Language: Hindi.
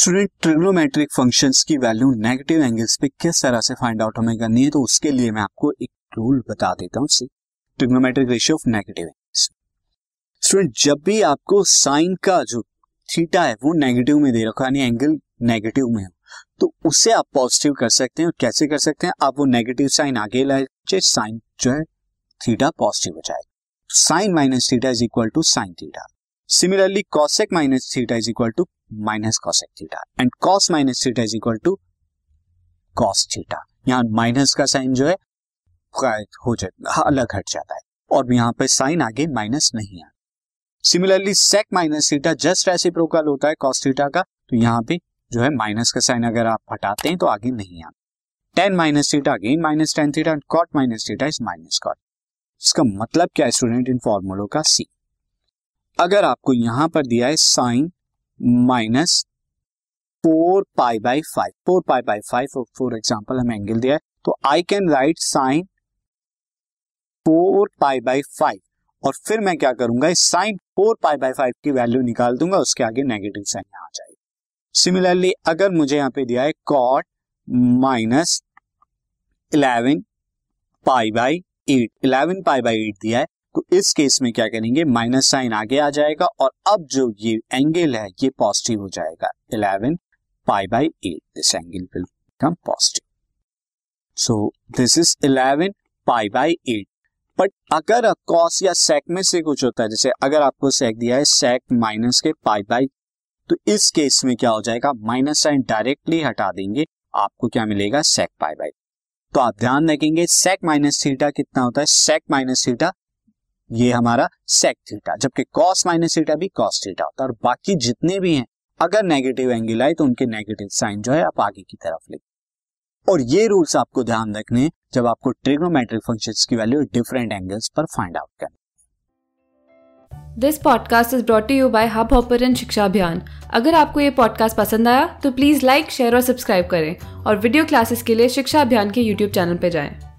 स्टूडेंट ट्रिग्नोमेट्रिक फ़ंक्शंस की वैल्यू नेगेटिव एंगल्स पे किस तरह से फाइंड आउट हमें करनी है तो उसके लिए मैं आपको एक रूल बता देता हूँ trigonometric ratio of negative angles student जब भी आपको साइन का जो थीटा है, वो नेगेटिव में दे रखा यानी एंगल नेगेटिव में हो तो उसे आप पॉजिटिव कर सकते हैं और कैसे कर सकते हैं? आप वो नेगेटिव साइन आगे लाए साइन जो है थीटा पॉजिटिव हो जाएगा sine minus theta is equal to sine theta similarly cosec minus theta is equal to minus cosec theta and cos minus theta is equal to cos theta यहाँ माइनस का साइन जो है हो जाता अलग हट जाता है। और यहाँ पे साइन आगे माइनस नहीं आता similarly sec minus theta just ऐसे प्रोकल होता है कॉस थीटा का। तो यहाँ पे जो है माइनस का साइन अगर आप हटाते हैं तो आगे नहीं आता tan minus theta again minus tan theta and cot minus theta is minus cot इसका मतलब क्या है स्टूडेंट इन फॉर्मूलों का सी अगर आपको यहाँ पर दिया है sine minus four pi by five, four pi by five for example हमें एंगल दिया है तो I can write sine four pi by five और फिर मैं क्या करूँगा sine four pi by five की वैल्यू निकाल दूँगा, उसके आगे नेगेटिव साइन यहाँ आ जाएगी। सिमिलरली अगर मुझे यहाँ पे दिया है cot minus eleven pi by eight eleven pi by eight दिया है तो इस केस में क्या करेंगे? माइनस साइन आगे आ जाएगा और अब जो ये एंगल है, ये पॉजिटिव हो जाएगा। Eleven pi by eight this angle will become positive so this is eleven pi by eight but अगर कॉस या सेक में से कुछ होता है, जैसे अगर आपको सेक दिया है सेक माइनस के पाई बाई तो इस केस में क्या हो जाएगा? माइनस साइन डायरेक्टली हटा देंगे। आपको क्या मिलेगा? सेक पाई बाई तो आप ध्यान रखेंगे सेक माइनस थीटा कितना होता है? सेक माइनस थीटा ये हमारा सेक थीटा जबकि कॉस माइनस थीटा भी कॉस थीटा होता है, और बाकी जितने भी हैं, अगर नेगेटिव एंगल आए तो उनके नेगेटिव साइन जो है आप आगे की तरफ़ लिख और ये रूल्स आपको ध्यान रखने जब आपको ट्रिग्नोमेट्रिक फ़ंक्शंस की वैल्यू डिफरेंट एंगल्स पर फाइंड आउट करनी this podcast is brought you by Hubhopper शिक्षा अभियान अगर आपको ये पॉडकास्ट पसंद आया तो प्लीज़ लाइक शेयर और सब्सक्राइब करें, और वीडियो क्लासेस के लिए शिक्षा अभियान के यूट्यूब चैनल पर जाएँ।